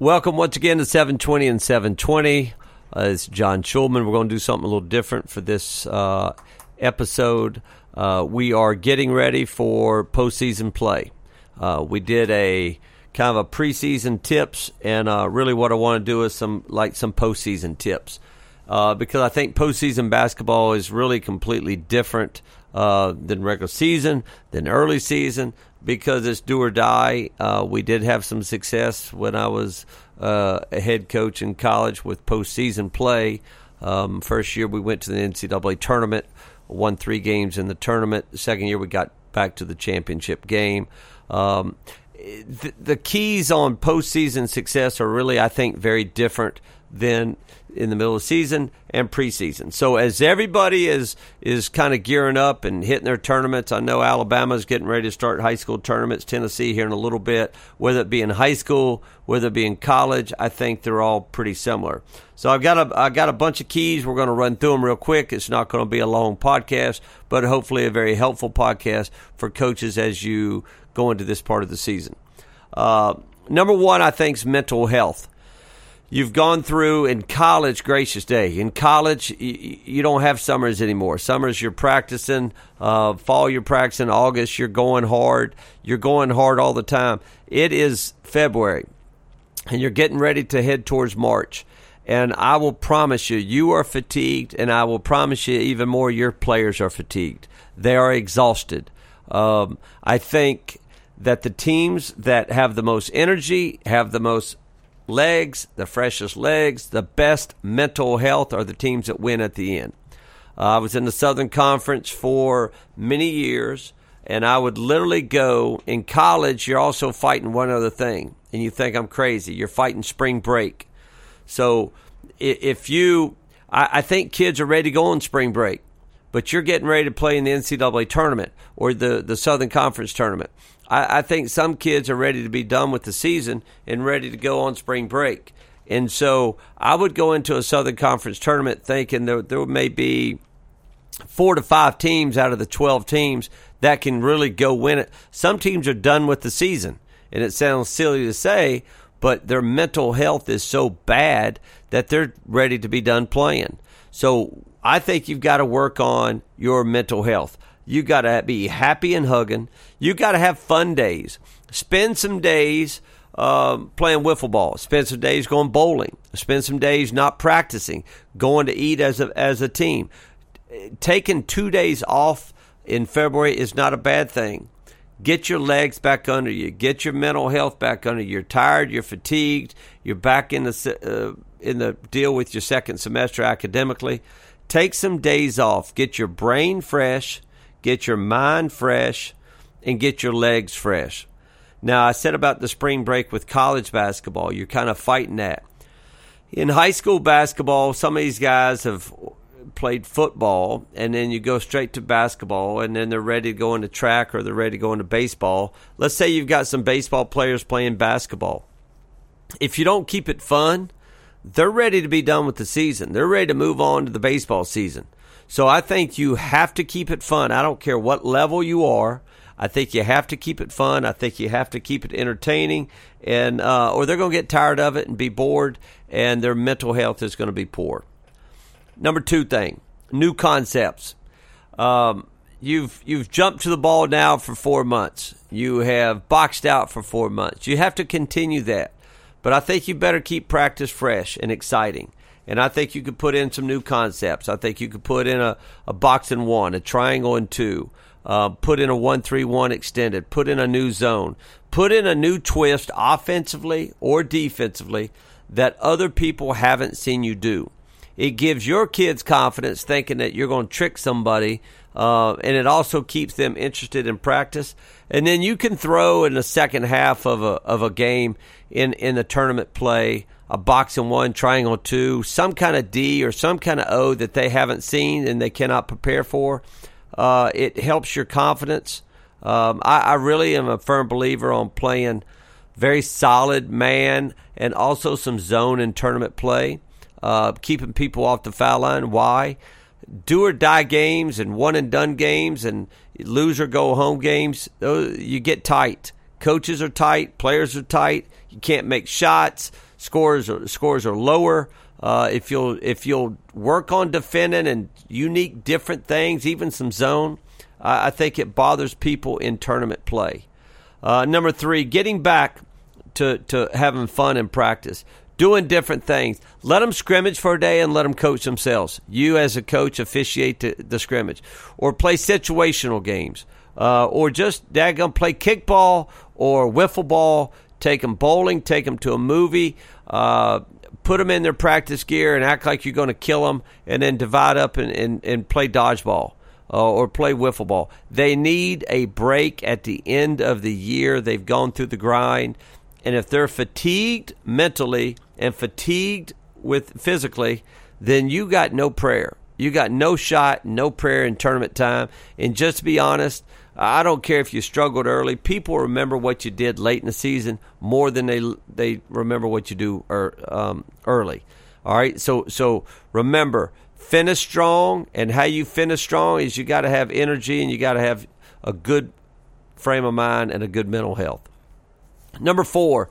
Welcome once again to 720 and 720. Uh, it's John Shulman. We're going to do something a little different for this uh, episode. Uh, we are getting ready for postseason play. Uh, we did a kind of a preseason tips, and uh, really what I want to do is some like some postseason tips uh, because I think postseason basketball is really completely different than regular season, than early season because it's do or die. Uh, we did have some success when I was uh, a head coach in college with postseason play. Um, first year we went to the NCAA tournament, won three games in the tournament. The second year we got back to the championship game. Um, the, the keys on postseason success are really, I think, very different than in the middle of season and preseason. So as everybody is is kind of gearing up and hitting their tournaments, I know Alabama's getting ready to start high school tournaments, Tennessee here in a little bit, whether it be in high school, whether it be in college, I think they're all pretty similar. So I've got a I got a bunch of keys. We're going to run through them real quick. It's not going to be a long podcast, but hopefully a very helpful podcast for coaches as you go into this part of the season. Uh, number one, I think, is mental health you've gone through in college gracious day. In college you, don't have summers anymore. Summers you're practicing uh, fall you're practicing. August you're going hard. You're going hard all the time. It is february and you're getting ready to head towards march. And i will promise you you are fatigued and i will promise you even more your players are fatigued. They are exhausted. Um, i think that the teams that have the most energy have the most legs, the freshest legs, the best mental health are the teams that win at the end. Uh, I was in the Southern Conference for many years, and I would literally go in college. You're also fighting one other thing, and you think I'm crazy. You're fighting spring break. So if you, I, I think kids are ready to go on spring break, but you're getting ready to play in the NCAA tournament or the, the Southern Conference tournament. I, I think some kids are ready to be done with the season and ready to go on spring break. And so I would go into a Southern Conference tournament thinking there, there may be four to five teams out of the 12 teams that can really go win it. Some teams are done with the season. And it sounds silly to say, but their mental health is so bad that they're ready to be done playing. So I think you've got to work on your mental health. You got to be happy and hugging. You got to have fun days. Spend some days uh, playing wiffle ball. Spend some days going bowling. Spend some days not practicing. Going to eat as a as a team. Taking two days off in February is not a bad thing. Get your legs back under you. Get your mental health back under you. You're tired. You're fatigued. You're back in the uh, in the deal with your second semester academically. Take some days off. Get your brain fresh get your mind fresh, and get your legs fresh. Now, I said about the spring break with college basketball, you're kind of fighting that. In high school basketball, some of these guys have played football, and then you go straight to basketball, and then they're ready to go into track or they're ready to go into baseball. Let's say you've got some baseball players playing basketball. If you don't keep it fun, they're ready to be done with the season. They're ready to move on to the baseball season. So I think you have to keep it fun. I don't care what level you are. I think you have to keep it fun. I think you have to keep it entertaining, and uh, or they're going to get tired of it and be bored, and their mental health is going to be poor. Number two thing: new concepts. Um, you've you've jumped to the ball now for four months. You have boxed out for four months. You have to continue that, but I think you better keep practice fresh and exciting. And I think you could put in some new concepts. I think you could put in a, a box and one, a triangle and two, uh, put in a one three one extended, put in a new zone, put in a new twist offensively or defensively that other people haven't seen you do. It gives your kids confidence thinking that you're going to trick somebody, uh, and it also keeps them interested in practice. And then you can throw in the second half of a of a game in in the tournament play a box and one, triangle two, some kind of D or some kind of O that they haven't seen and they cannot prepare for. Uh, it helps your confidence. Um, I, I, really am a firm believer on playing very solid man and also some zone and tournament play, uh, keeping people off the foul line. Why? Do or die games and one and done games and lose or go home games, you get tight. Coaches are tight, players are tight. You can't make shots scores scores are lower. Uh, if you'll if you'll work on defending and unique different things, even some zone, uh, I think it bothers people in tournament play. Uh, number three, getting back to to having fun in practice, doing different things. Let them scrimmage for a day and let them coach themselves. You as a coach officiate the, the scrimmage, or play situational games, uh, or just daggum play kickball or wiffle ball. Take them bowling. Take them to a movie. Uh, put them in their practice gear and act like you're going to kill them, and then divide up and, and, and play dodgeball. Uh, or play wiffle ball. They need a break at the end of the year. They've gone through the grind. And if they're fatigued mentally and fatigued with physically, then you got no prayer. You got no shot, no prayer in tournament time. And just to be honest, I don't care if you struggled early. People remember what you did late in the season more than they they remember what you do er, um, early. All right, so so remember, finish strong, and how you finish strong is you got to have energy and you got to have a good frame of mind and a good mental health. Number four,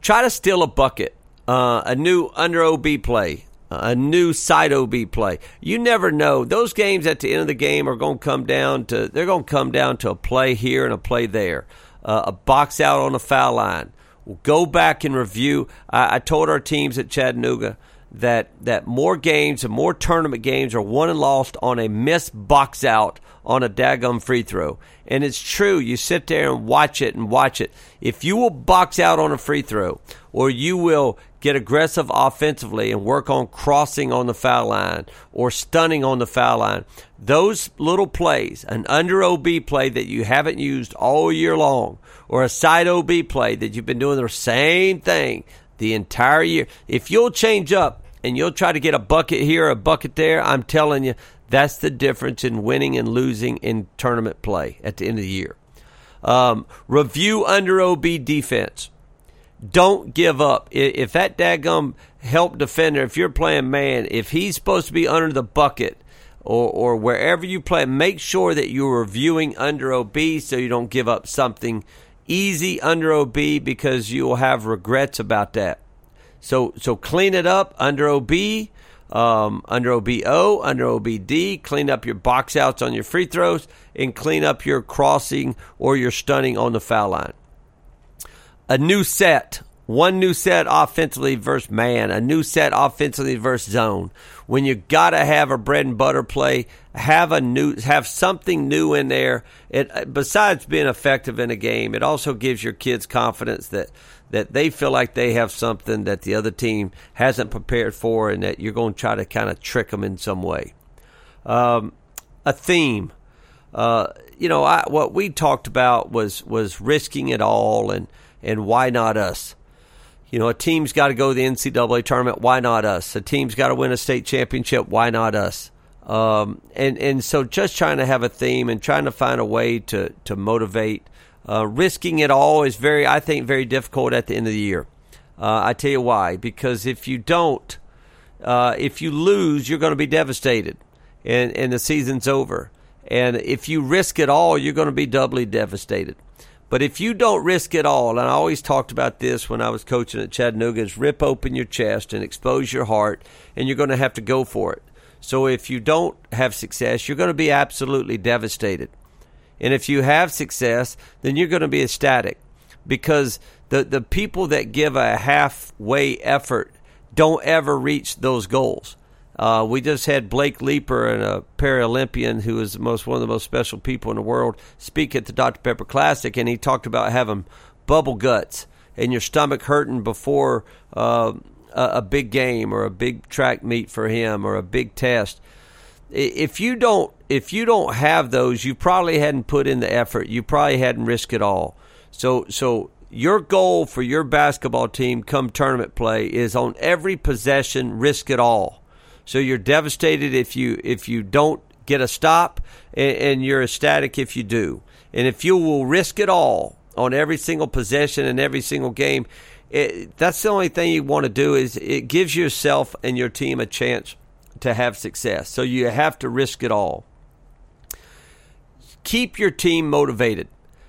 try to steal a bucket, uh, a new under OB play a new side OB play. You never know. Those games at the end of the game are going to come down to they're going to come down to a play here and a play there, uh, a box out on the foul line. We'll go back and review. I, I told our teams at Chattanooga that that more games and more tournament games are won and lost on a missed box out on a daggum free throw. And it's true. You sit there and watch it and watch it. If you will box out on a free throw, or you will get aggressive offensively and work on crossing on the foul line or stunning on the foul line, those little plays, an under OB play that you haven't used all year long, or a side OB play that you've been doing the same thing the entire year, if you'll change up and you'll try to get a bucket here, a bucket there, I'm telling you, that's the difference in winning and losing in tournament play at the end of the year. Um, review under OB defense. Don't give up. If that daggum help defender, if you're playing man, if he's supposed to be under the bucket or, or wherever you play, make sure that you're reviewing under OB so you don't give up something easy under OB because you will have regrets about that. So so clean it up under OB um, under OBO, under OBD, clean up your box outs on your free throws, and clean up your crossing or your stunning on the foul line. A new set, one new set offensively versus man, a new set offensively versus zone. When you gotta have a bread and butter play, have a new, have something new in there. It besides being effective in a game, it also gives your kids confidence that that they feel like they have something that the other team hasn't prepared for, and that you're going to try to kind of trick them in some way. Um, a theme. Uh, you know, I, what we talked about was was risking it all, and and why not us? You know, a team's got to go to the NCAA tournament. Why not us? A team's got to win a state championship. Why not us? Um, and and so just trying to have a theme and trying to find a way to to motivate uh, risking it all is very, I think, very difficult at the end of the year. Uh, I tell you why. Because if you don't, uh, if you lose, you're going to be devastated, and and the season's over. And if you risk it all, you're going to be doubly devastated. But if you don't risk it all, and I always talked about this when I was coaching at Chattanooga, is rip open your chest and expose your heart, and you're going to have to go for it. So if you don't have success, you're going to be absolutely devastated. And if you have success, then you're going to be ecstatic because the, the people that give a halfway effort don't ever reach those goals. Uh, we just had Blake Leeper, and a Paralympian who is most one of the most special people in the world, speak at the Dr. Pepper Classic, and he talked about having bubble guts and your stomach hurting before uh, a, a big game or a big track meet for him or a big test if you don't if you don't have those, you probably hadn't put in the effort. You probably hadn't risked it all. So so your goal for your basketball team come tournament play is on every possession risk it all. So you're devastated if you if you don't get a stop and, and you're ecstatic if you do. And if you will risk it all on every single possession and every single game, it, that's the only thing you want to do is it gives yourself and your team a chance to have success. So you have to risk it all. Keep your team motivated.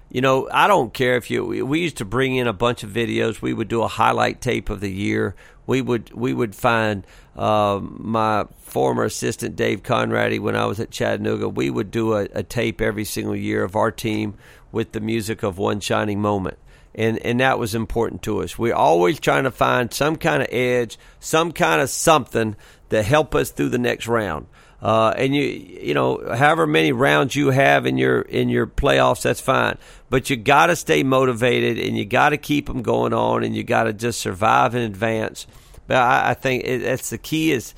you know, I don't care if you. We used to bring in a bunch of videos. We would do a highlight tape of the year. We would we would find uh, my former assistant Dave Conrady when I was at Chattanooga. We would do a, a tape every single year of our team with the music of one shining moment and and that was important to us. We're always trying to find some kind of edge, some kind of something that help us through the next round. Uh, and you you know however many rounds you have in your in your playoffs that's fine. But you got to stay motivated and you got to keep them going on and you got to just survive in advance. But I, I think it, that's the key is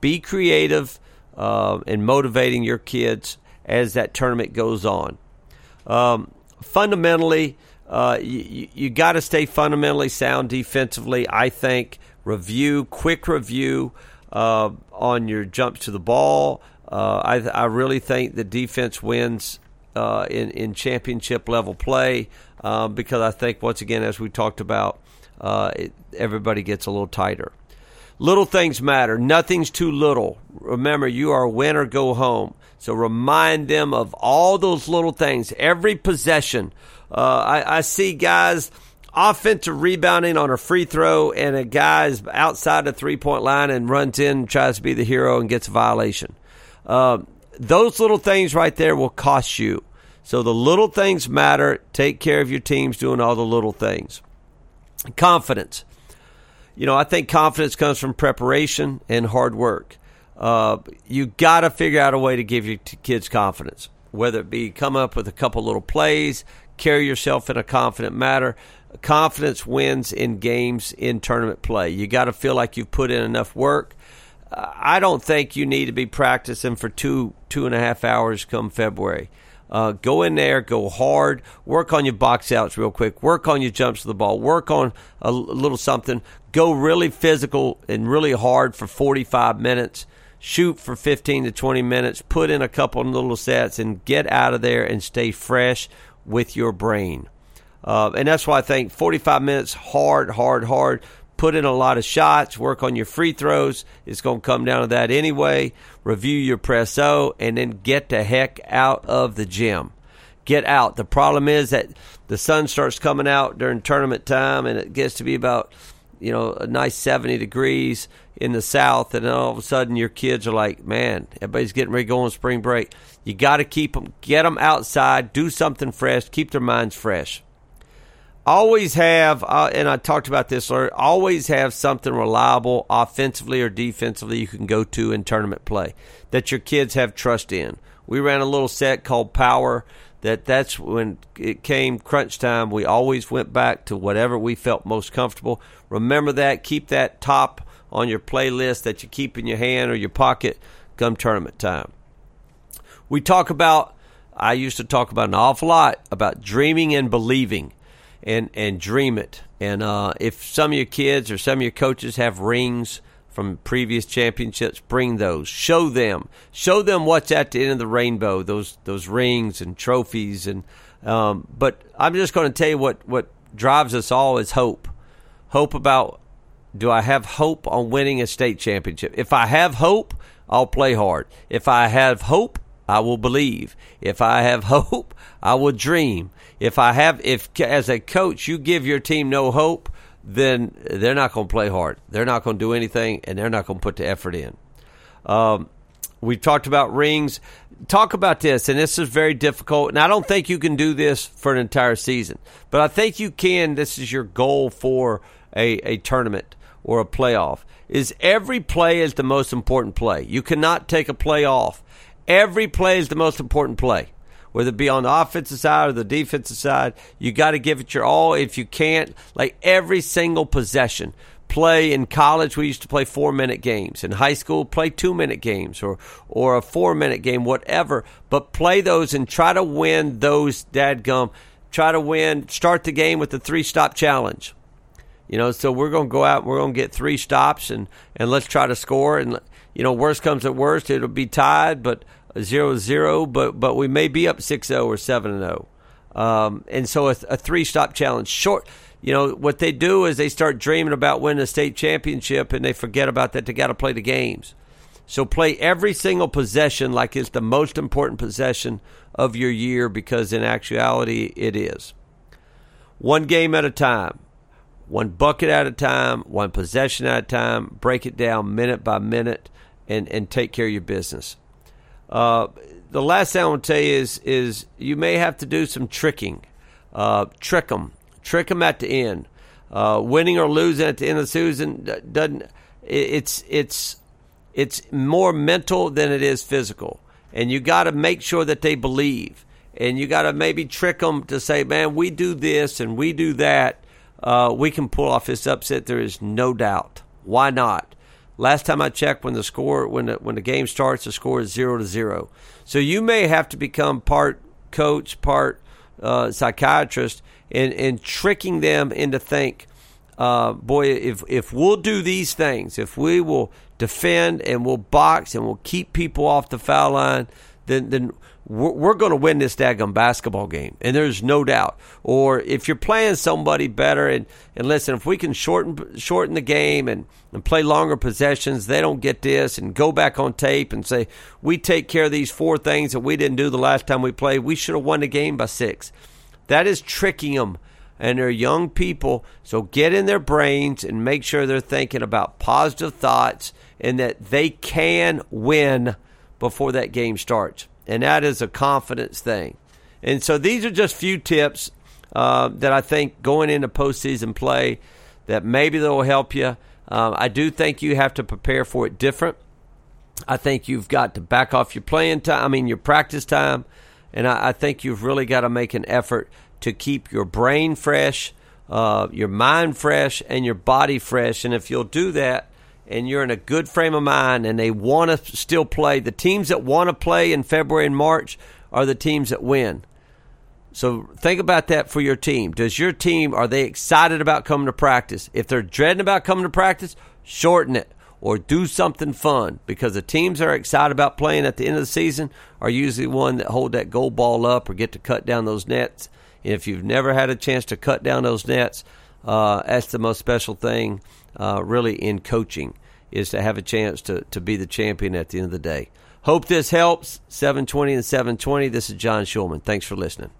be creative uh, in motivating your kids as that tournament goes on. Um, fundamentally uh, you, you got to stay fundamentally sound defensively I think. Review quick review uh, on your jumps to the ball. Uh, I, I really think the defense wins uh, in in championship level play um, because I think once again, as we talked about, uh, it, everybody gets a little tighter. Little things matter. Nothing's too little. Remember, you are win or go home. So remind them of all those little things. Every possession. Uh, I, I see guys offensive rebounding on a free throw, and a guy is outside the three point line and runs in, and tries to be the hero, and gets a violation. Uh, those little things right there will cost you. So the little things matter. Take care of your teams doing all the little things. Confidence. You know, I think confidence comes from preparation and hard work. Uh, you got to figure out a way to give your t- kids confidence, whether it be come up with a couple little plays, carry yourself in a confident manner confidence wins in games in tournament play. You got to feel like you've put in enough work. Uh, I don't think you need to be practicing for two two and a half hours come February. Uh, go in there, go hard, work on your box outs real quick, work on your jumps to the ball, work on a, little something. Go really physical and really hard for 45 minutes. Shoot for 15 to 20 minutes. Put in a couple little sets and get out of there and stay fresh with your brain. Uh, and that's why I think 45 minutes, hard, hard, hard. Put in a lot of shots, work on your free throws. It's going to come down to that anyway. Review your presso, and then get the heck out of the gym. Get out. The problem is that the sun starts coming out during tournament time, and it gets to be about you know a nice 70 degrees in the south, and then all of a sudden your kids are like, man, everybody's getting ready to go on spring break. You got to keep them, get them outside, do something fresh, keep their minds fresh always have, uh, and I talked about this earlier, always have something reliable offensively or defensively you can go to in tournament play that your kids have trust in. We ran a little set called Power that that's when it came crunch time. We always went back to whatever we felt most comfortable. Remember that. Keep that top on your playlist that you keep in your hand or your pocket come tournament time. We talk about i used to talk about an awful lot about dreaming and believing and and dream it. And uh, if some of your kids or some of your coaches have rings from previous championships, bring those. Show them. Show them what's at the end of the rainbow. Those those rings and trophies. And um, but I'm just going to tell you what what drives us all is hope. Hope about do I have hope on winning a state championship? If I have hope, I'll play hard. If I have hope, I will believe. If I have hope, I will dream if I have if as a coach you give your team no hope, then they're not going to play hard. They're not going to do anything, and they're not going to put the effort in. Um, we talked about rings. Talk about this, and this is very difficult. And I don't think you can do this for an entire season, but I think you can. This is your goal for a, a tournament or a playoff. Is every play is the most important play. You cannot take a play off. Every play is the most important play whether it be on the offensive side or the defensive side. You got to give it your all. If you can't, like every single possession, play in college we used to play four minute games in high school play two minute games or or a four minute game whatever but play those and try to win those dadgum try to win start the game with the three stop challenge you know so we're going to go out and we're going to get three stops and and let's try to score and you know worst comes at worst it'll be tied but zero zero, but but we may be up 6-0 or seven and zero. Um, and so a, a three stop challenge short. You know what they do is they start dreaming about winning a state championship, and they forget about that. They got to play the games. So play every single possession like it's the most important possession of your year because in actuality it is. One game at a time, one bucket at a time, one possession at a time. Break it down minute by minute and, and take care of your business. Uh, the last thing I want to tell you is, is you may have to do some tricking. Uh, trick them. Trick them at the end. Uh, winning or losing at the end of the season doesn't. It's it's it's more mental than it is physical, and you got to make sure that they believe, and you got to maybe trick them to say, "Man, we do this and we do that. Uh, we can pull off this upset." There is no doubt. Why not? Last time I checked, when the score when the, when the game starts, the score is zero to zero. So you may have to become part coach, part uh, psychiatrist, and, and tricking them into think, uh, boy, if if we'll do these things, if we will defend and we'll box and we'll keep people off the foul line, then then we're, we're going to win this daggum basketball game, and there's no doubt. Or if you're playing somebody better, and, and listen, if we can shorten shorten the game and, and play longer possessions, they don't get this, and go back on tape and say we take care of these four things that we didn't do the last time we played. We should have won the game by six. That is tricking them, and they're young people. So get in their brains and make sure they're thinking about positive thoughts and that they can win before that game starts and that is a confidence thing. And so these are just few tips uh, that I think going into postseason play that maybe they'll help you. Um, I do think you have to prepare for it different. I think you've got to back off your playing time. I mean your practice time, and I, I think you've really got to make an effort to keep your brain fresh, uh, your mind fresh, and your body fresh. And if you'll do that, and you're in a good frame of mind and they want to still play, the teams that want to play in February and March are the teams that win. So think about that for your team. Does your team are they excited about coming to practice? If they're dreading about coming to practice, shorten it or do something fun because the teams that are excited about playing at the end of the season are usually one that hold that goal ball up or get to cut down those nets. And if you've never had a chance to cut down those nets, uh, that's the most special thing, uh, really, in coaching is to have a chance to, to be the champion at the end of the day. Hope this helps. 720 and 720. This is John Shulman. Thanks for listening.